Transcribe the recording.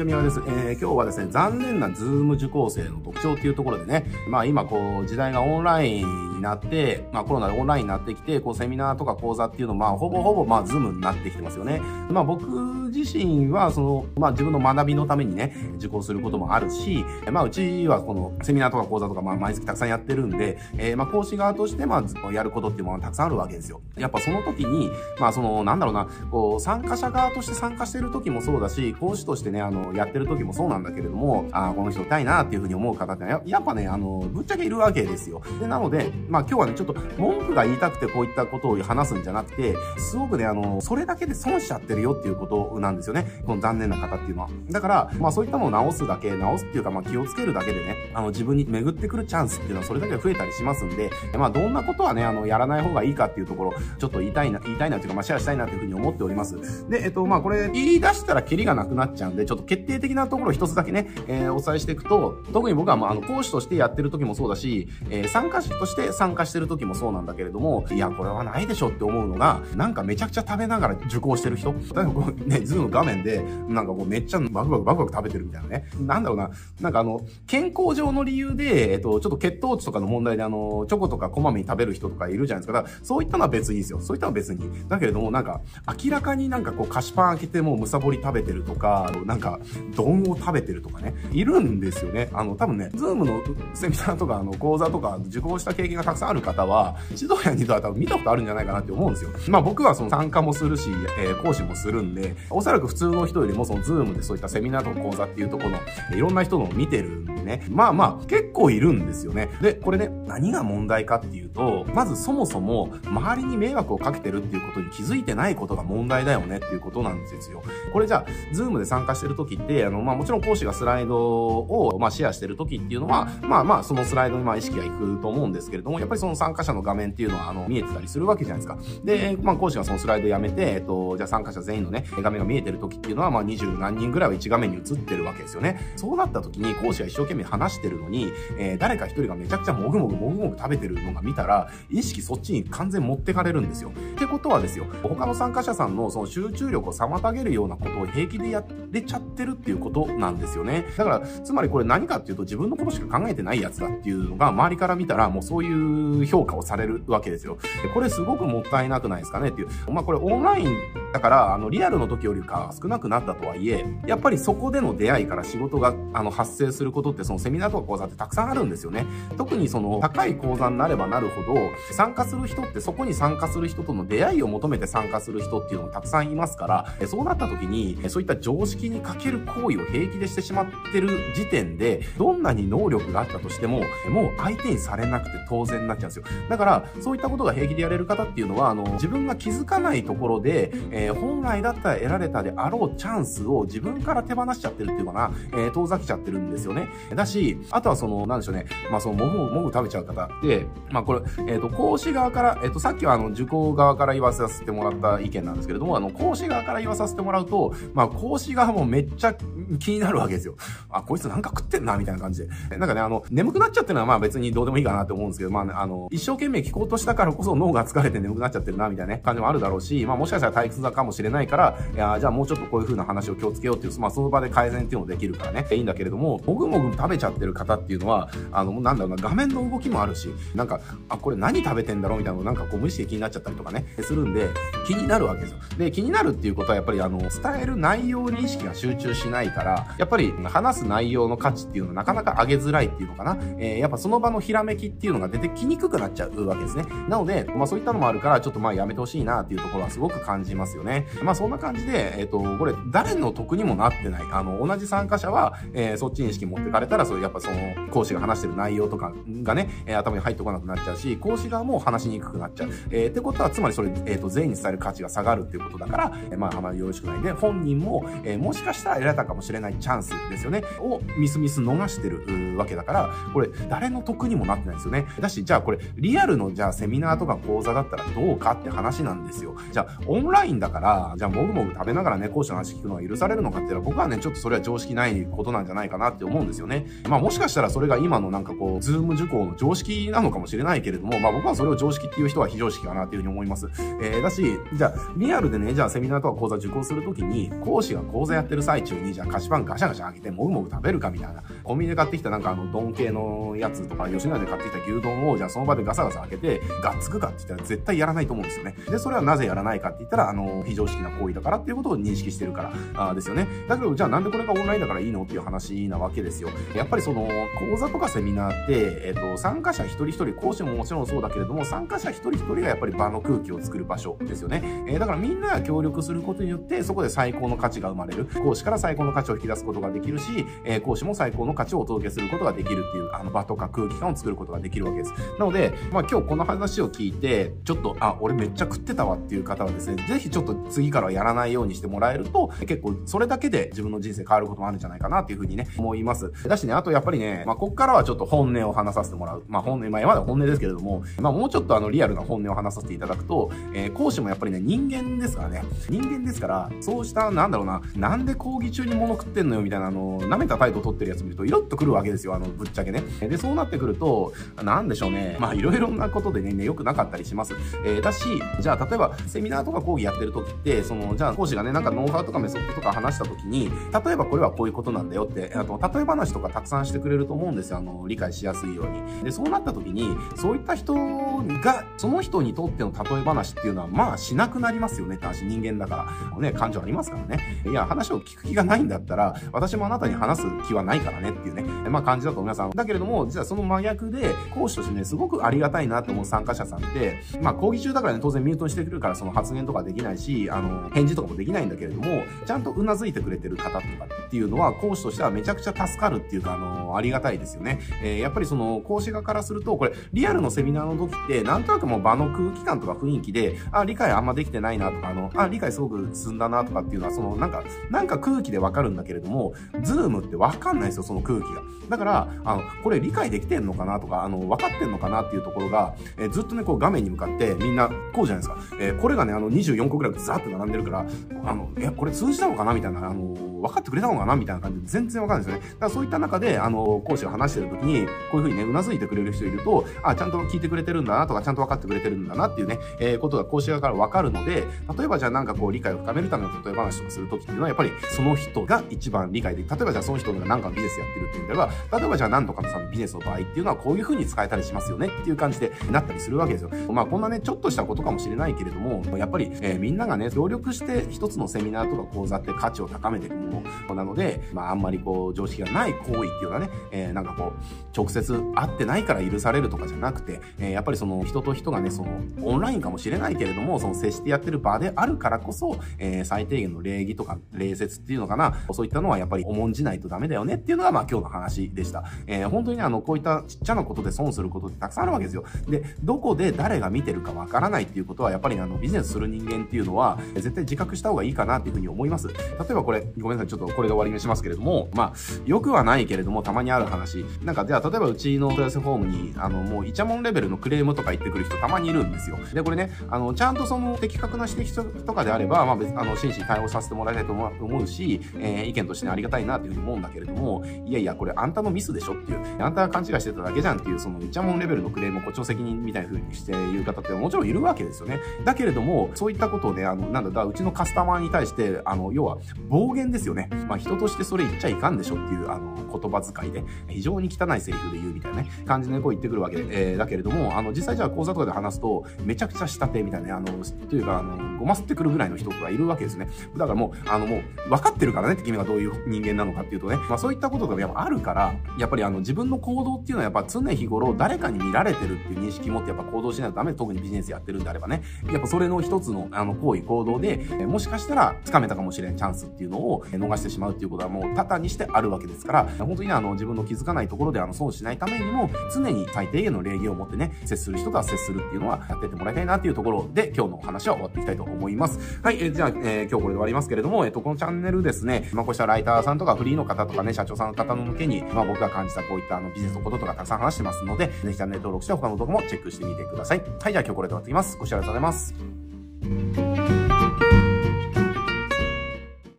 ちは宮です。えー、今日はですね、残念な Zoom受講生の特徴っていうところでね、まあ今こう、時代がオンラインになって、まあコロナでオンラインになってきて、こうセミナーとか講座っていうのはまあほぼほぼまあ Zoomになってきてますよね。まあ僕自身はその、まあ自分の学びのためにね、受講することもあるし、まあうちはこのセミナーとか講座とかまあ毎月たくさんやってるんで、えー、まあ講師側としてまあやることっていうものがたくさんあるわけですよ。やっぱその時に、まあその、なんだろうな、こう参加者側として参加してる時もそうだし、講師としてね、あの、やってる時もそうなんだけれども、ああこの人痛いなっていうふうに思う方ってやっぱね、あの、ぶっちゃけいるわけですよ。で、なので、まあ今日はね、ちょっと文句が言いたくてこういったことを話すんじゃなくて、すごくね、あの、それだけで損しちゃってるよっていうことなんですよね。この残念な方っていうのは。だから、まあそういったのを直すだけ、直すっていうか、まあ気をつけるだけでね、あの、自分に巡ってくるチャンスっていうのはそれだけ増えたりしますんで、まあどんなことはね、あの、やらない方がいいかっていうところ、ちょっと言いたいな、言いたいなっていうか、まあシェアしたいなというふうに思っております。で、えっと、まあこれ、言い出したらキリがなくなっちゃうんで、ちょっと決定的なところ一つだけね、えー、お伝えしていくと、特に僕は、まあ、あの、講師としてやってる時もそうだし、えー、参加者として参加してる時もそうなんだけれども、いや、これはないでしょって思うのが、なんかめちゃくちゃ食べながら受講してる人。例えばこう、ね、ズーム画面で、なんかこうめっちゃバクバクバクバク食べてるみたいなね。なんだろうな、なんかあの、健康上の理由で、えっと、ちょっと血糖値とかの問題であの、チョコとかこまめに食べる人とかいるじゃないですか。だからそういったのは別にいいですよ。そういったのは別に。だけれども、なんか、明らかになんかこう菓子パン開けてもうむさぼり食べてるとか、なんか、丼を食べてるとかね、いるんですよね。あの、多分ね、ズームのセミナーとか、あの、講座とか受講した経験がたくさんある方は、一度や二度は多分見たことあるんじゃないかなって思うんですよ。まあ僕はその参加もするし、えー、講師もするんで、おそらく普通の人よりもそのズームでそういったセミナーとか講座っていうところの、いろんな人のを見てるんでね。まあまあ、結構いるんですよね。で、これね、何が問題かっていうと、まずそもそも、周りに迷惑をかけてるっていうことに気づいてないことが問題だよねっていうことなんですよ。これじゃあ、ズームで参加してる時って、あの、まあもちろん講師がスライドを、まあシェアしてる時っていうのは、まあまあそのスライドにまあ意識がいくと思うんですけれども、やっぱりその参加者の画面っていうのは、あの、見えてたりするわけじゃないですか。で、まあ講師がそのスライドやめて、えっと、じゃあ参加者全員のね、画面が見えてる時っていうのは、まあ二十何人ぐらいは1画面に映ってるわけですよね。そうなった時に講師が一生懸命話してるのに、えー、誰か一人がめちゃくちゃもぐもぐもぐもぐ食べてるのが見たら、意識そっちに完全持ってかれるんですよ。ってことはですよ、他の参加者さんのその集中力を妨げるようなことを平気でやれちゃってるっていうことなんですよね。だから、つまりこれ何かっていうと自分のことしか考えてないやつだっていうのが周りから見たらもうそういう評価をされるわけですよ。これすごくもったいなくないですかねっていう。まあこれオンラインだから、あの、リアルの時よりか少なくなったとはいえ、やっぱりそこでの出会いから仕事が、あの、発生することって、そのセミナーとか講座ってたくさんあるんですよね。特にその、高い講座になればなるほど、参加する人ってそこに参加する人との出会いを求めて参加する人っていうのもたくさんいますから、そうなった時に、そういった常識に欠ける行為を平気でしてしまってる時点で、どんなに能力があったとしても、もう相手にされなくて当然になっちゃうんですよ。だから、そういったことが平気でやれる方っていうのは、あの、自分が気づかないところで、えー、本来だったら得られたであろうチャンスを自分から手放しちゃってるっていうかな、えー、遠ざけちゃってるんですよね。だし、あとはその、なんでしょうね、まあその、もぐもぐ食べちゃう方で、まあこれ、えっ、ー、と、講師側から、えっ、ー、と、さっきはあの、受講側から言わさせてもらった意見なんですけれども、あの、講師側から言わさせてもらうと、まあ講師側もめっちゃ気になるわけですよ。あ、こいつなんか食ってんな、みたいな感じで。なんかね、あの、眠くなっちゃってるのはまあ別にどうでもいいかなって思うんですけど、まあ、ね、あの、一生懸命聞こうとしたからこそ脳が疲れて眠くなっちゃってるな、みたいなね、感じもあるだろうし、まあもしかしたら退屈だかもしれないから、いや、じゃあもうちょっとこういう風な話を気をつけようっていう、まあその場で改善っていうのできるからね、いいんだけれども、もぐもぐ食べちゃってる方っていうのは、あの、なんだろうな、画面の動きもあるし、なんか、あ、これ何食べてんだろうみたいなのなんかこう無意識で気になっちゃったりとかね、するんで、気になるわけですよ。で、気になるっていうことはやっぱりあの、伝える内容に意識が集中しないから、やっぱり話す内容の価値っていうのはなかなか上げづらいっていうのかな。えー、やっぱその場のひらめきっていうのが出てきにくくなっちゃうわけですね。なので、まあそういったのもあるから、ちょっとまあやめてほしいなっていうところはすごく感じますよね。まあそんな感じで、えっ、ー、と、これ、誰の得にもなってない。あの、同じ参加者は、えー、そっちに意識持ってかれたら、そういうやっぱその、講師が話してる内容とかがね、えー、頭に入ってこなくなっちゃうし、講師側も話しにくくなっちゃう。えー、ってことは、つまりそれ、えっ、ー、と、全員に伝える価値が下がるっていうことだから、えー、まああまりよろしくないで、本人も、えー、もしかしたら得られたかもしれないチャンスですよね。を、ミスミス逃してるわけだから、これ、誰の得にもなってないですよね。だし、じゃあこれ、リアルの、じゃあセミナーとか講座だったらどうかって話なんですよ。じゃあ、オンラインだだから、じゃあもぐもぐ食べながらね、講師の話聞くのは許されるのかって言ったら、僕はね、ちょっとそれは常識ないことなんじゃないかなって思うんですよね。まあもしかしたらそれが今のなんかこう、ズーム受講の常識なのかもしれないけれども、まあ僕はそれを常識っていう人は非常識かなっていうふうに思います。えー、だし、じゃあ、リアルでね、じゃあセミナーとか講座受講するときに、講師が講座やってる最中に、じゃあ菓子パンガシャガシャ開けて、もぐもぐ食べるかみたいな。コンビニで買ってきたなんかあの、丼系のやつとか、吉野家で買ってきた牛丼を、じゃあその場でガサガサ開けて、がっつくかって言ったら絶対やらないと思うんですよね。で、それはなぜやらないかって言ったら、あの、非常識な行為だからっていうことを認識してるからあですよね。だけど、じゃあなんでこれがオンラインだからいいのっていう話なわけですよ。やっぱりその、講座とかセミナーって、えっ、と、参加者一人一人、講師ももちろんそうだけれども、参加者一人一人がやっぱり場の空気を作る場所ですよね。えー、だからみんなが協力することによって、そこで最高の価値が生まれる。講師から最高の価値を引き出すことができるし、えー、講師も最高の価値をお届けすることができるっていう、あの場とか空気感を作ることができるわけです。なので、まあ今日この話を聞いて、ちょっと、あ、俺めっちゃ食ってたわっていう方はですね、ぜひちょっと次からはやらないようにしてもらえると、結構それだけで自分の人生変わることもあるんじゃないかなっていうふうにね、思います。だしね、あとやっぱりね、まあこっからはちょっと本音を話させてもらう。まあ本音、まあ今まで本音ですけれども、まあもうちょっとあのリアルな本音を話させていただくと、えー、講師もやっぱりね、人間ですからね。人間ですから、そうした、なんだろうな、なんで講義中に物食ってんのよみたいな、あの、舐めた態度を取ってるやつ見ると、イラッとくるわけですよ、あの、ぶっちゃけね。で、そうなってくると、なんでしょうね。まあいろいろなことでね、ね、良くなかったりします。えー、だし、じゃあ例えば、セミナーとか講義やってると時って、その、じゃあ講師がね、なんかノウハウとかメソッドとか話した時に、例えばこれはこういうことなんだよって、あと、例え話とかたくさんしてくれると思うんですよ。あの、理解しやすいように。で、そうなった時に、そういった人が、その人にとっての例え話っていうのは、まあしなくなりますよねって話、人間だから。ね、感情ありますからね。いや、話を聞く気がないんだったら、私もあなたに話す気はないからねっていうね、まあ感じだと皆さん。だけれども、実はその真逆で、講師としてね、すごくありがたいなと思う参加者さんって、まあ講義中だからね、当然ミュートしてくるからその発言とかできないし、あの、返事とかもできないんだけれども、ちゃんと頷いてくれてる方とかっていうのは、講師としてはめちゃくちゃ助かるっていうか、あの、ありがたいですよね。えー、やっぱりその、講師側からすると、これ、リアルのセミナーの時って、なんとなくもう場の空気感とか雰囲気で、あ、理解あんまできてないなとか、あの、あ、理解すごく進んだなとかっていうのは、その、なんか、なんか空気でわかるんだけれども、ズームってわかんないですよ、その空気が。だから、あの、これ理解できてんのかなとか、あの、分かってんのかなっていうところが、えー、ずっとね、こう画面に向かってみんな、こうじゃないですか。えー、これがね、あの、24個ぐらいザーって並んでるから、あの、え、これ通じたのかなみたいな、あの、分かってくれたのかなみたいな感じで全然わかんないですよね。だからそういった中で、あの、講師が話してる時に、こういうふうにね、頷いてくれる人いると、あ、ちゃんと聞いてくれてるんだなとか、ちゃんと分かってくれてるんだなっていうね、えー、ことが講師側から分かるので、例えばじゃあなんかこう理解を深めるための例え話とかするときっていうのは、やっぱりその人が一番理解できる。例えばじゃあその人が何かビジネスやってるっていうんであれば、例えばじゃあ何とかのさんのビジネスの場合っていうのはこういうふうに使えたりしますよねっていう感じでなったりするわけですよ。まあこんなね、ちょっとしたことかもしれないけれども、やっぱり、えー、みんながね、協力して一つのセミナーとか講座って価値を高めていくものなので、まああんまりこう常識がない行為っていうのはね、えー、なんかこう、直接会ってないから許されるとかじゃなくて、えー、やっぱりその人と人がね、そのオンラインかもしれないけれども、その接してやってる場であるからこそ、えー、最低限の礼儀とか礼節っていうのかな、そういったのはやっぱり重んじないとダメだよねっていうのがまあ今日の話でした。えー、本当にねあの、こういったちっちゃなことで損することってたくさんあるわけですよ。で、どこで誰が見てるかわからないっていうことは、やっぱりあの、ビジネスする人間っていうのは、絶対自覚した方がいいかなっていうふうに思います。例えばこれ、ごめんなさい、ちょっとこれで終わりにしますけれども、まあ、よくはないけれども、たまにある話。なんか、じゃあ、例えばうちの問い合わせフォームに、あの、もうイチャモンレベルのクレームとか言ってくる人たまにいるんですよ。で、これね、あの、ちゃんとその的確な指摘とかであれば、まあ別、あの、真摯に対応させてもらいたいと思うし、えー、意見として、ありがたいなっていうふうに思うんだけれども、いやいや、これあんたのミスでしょっていう、あんたが勘違いしてただけじゃんっていう、そのイチャモンレベルのクレームを誇張責任みたいな風にして言う方ってもちろんいるわけですよね。だけれども、そういったことをね、あの、なんだ、だうちのカスタマーに対して、あの、要は、暴言ですよね。まあ、人としてそれ言っちゃいかんでしょっていう、あの、言葉遣いで、非常に汚いセリフで言うみたいなね、感じでこう言ってくるわけで、えー、だけれども、あの、実際じゃあ講座とかで話すと、めちゃくちゃ下手みたいなね、あの、というか、あの、ごますってくるぐらいの人がいるわけですね。だからもう、あの、もう、分かってるからねって君がどういう人間なのかっていうとね、まあそういったことがやっぱあるから、やっぱりあの、自分の行動っていうのはやっぱ常日頃誰かに見られてるっていう認識持ってやっぱ行動しないとダメ特にビジネスやってるんであればね、やっぱそれの一つの、あの、行為、行動で、えもしかしたら掴めたかもしれんチャンスっていうのを逃してしまうっていうことはもう多々にしてあるわけですから、本当にあの、自分の気づかないところであの、損しないためにも、常に最低限の礼儀を持ってね、接する人とは接するっていうのはやってってもらいたいなっていうところで、今日のお話は終わっていきたいと思います。はい、えー、じゃあ、えー、今日これで終わりますけれども、えっ、と、このチャンネルですね、まあ、こうしたライターさんとかフリーの方とかね、社長さんの方の向けに、まあ、僕が感じたこういったあの、ビジネスのこととかたくさん話してますので、ぜひチャンネル登録して他の動画もチェックしてみてください。はい、じゃあ今日これで終わっていきます。ご視聴ありがとうございます。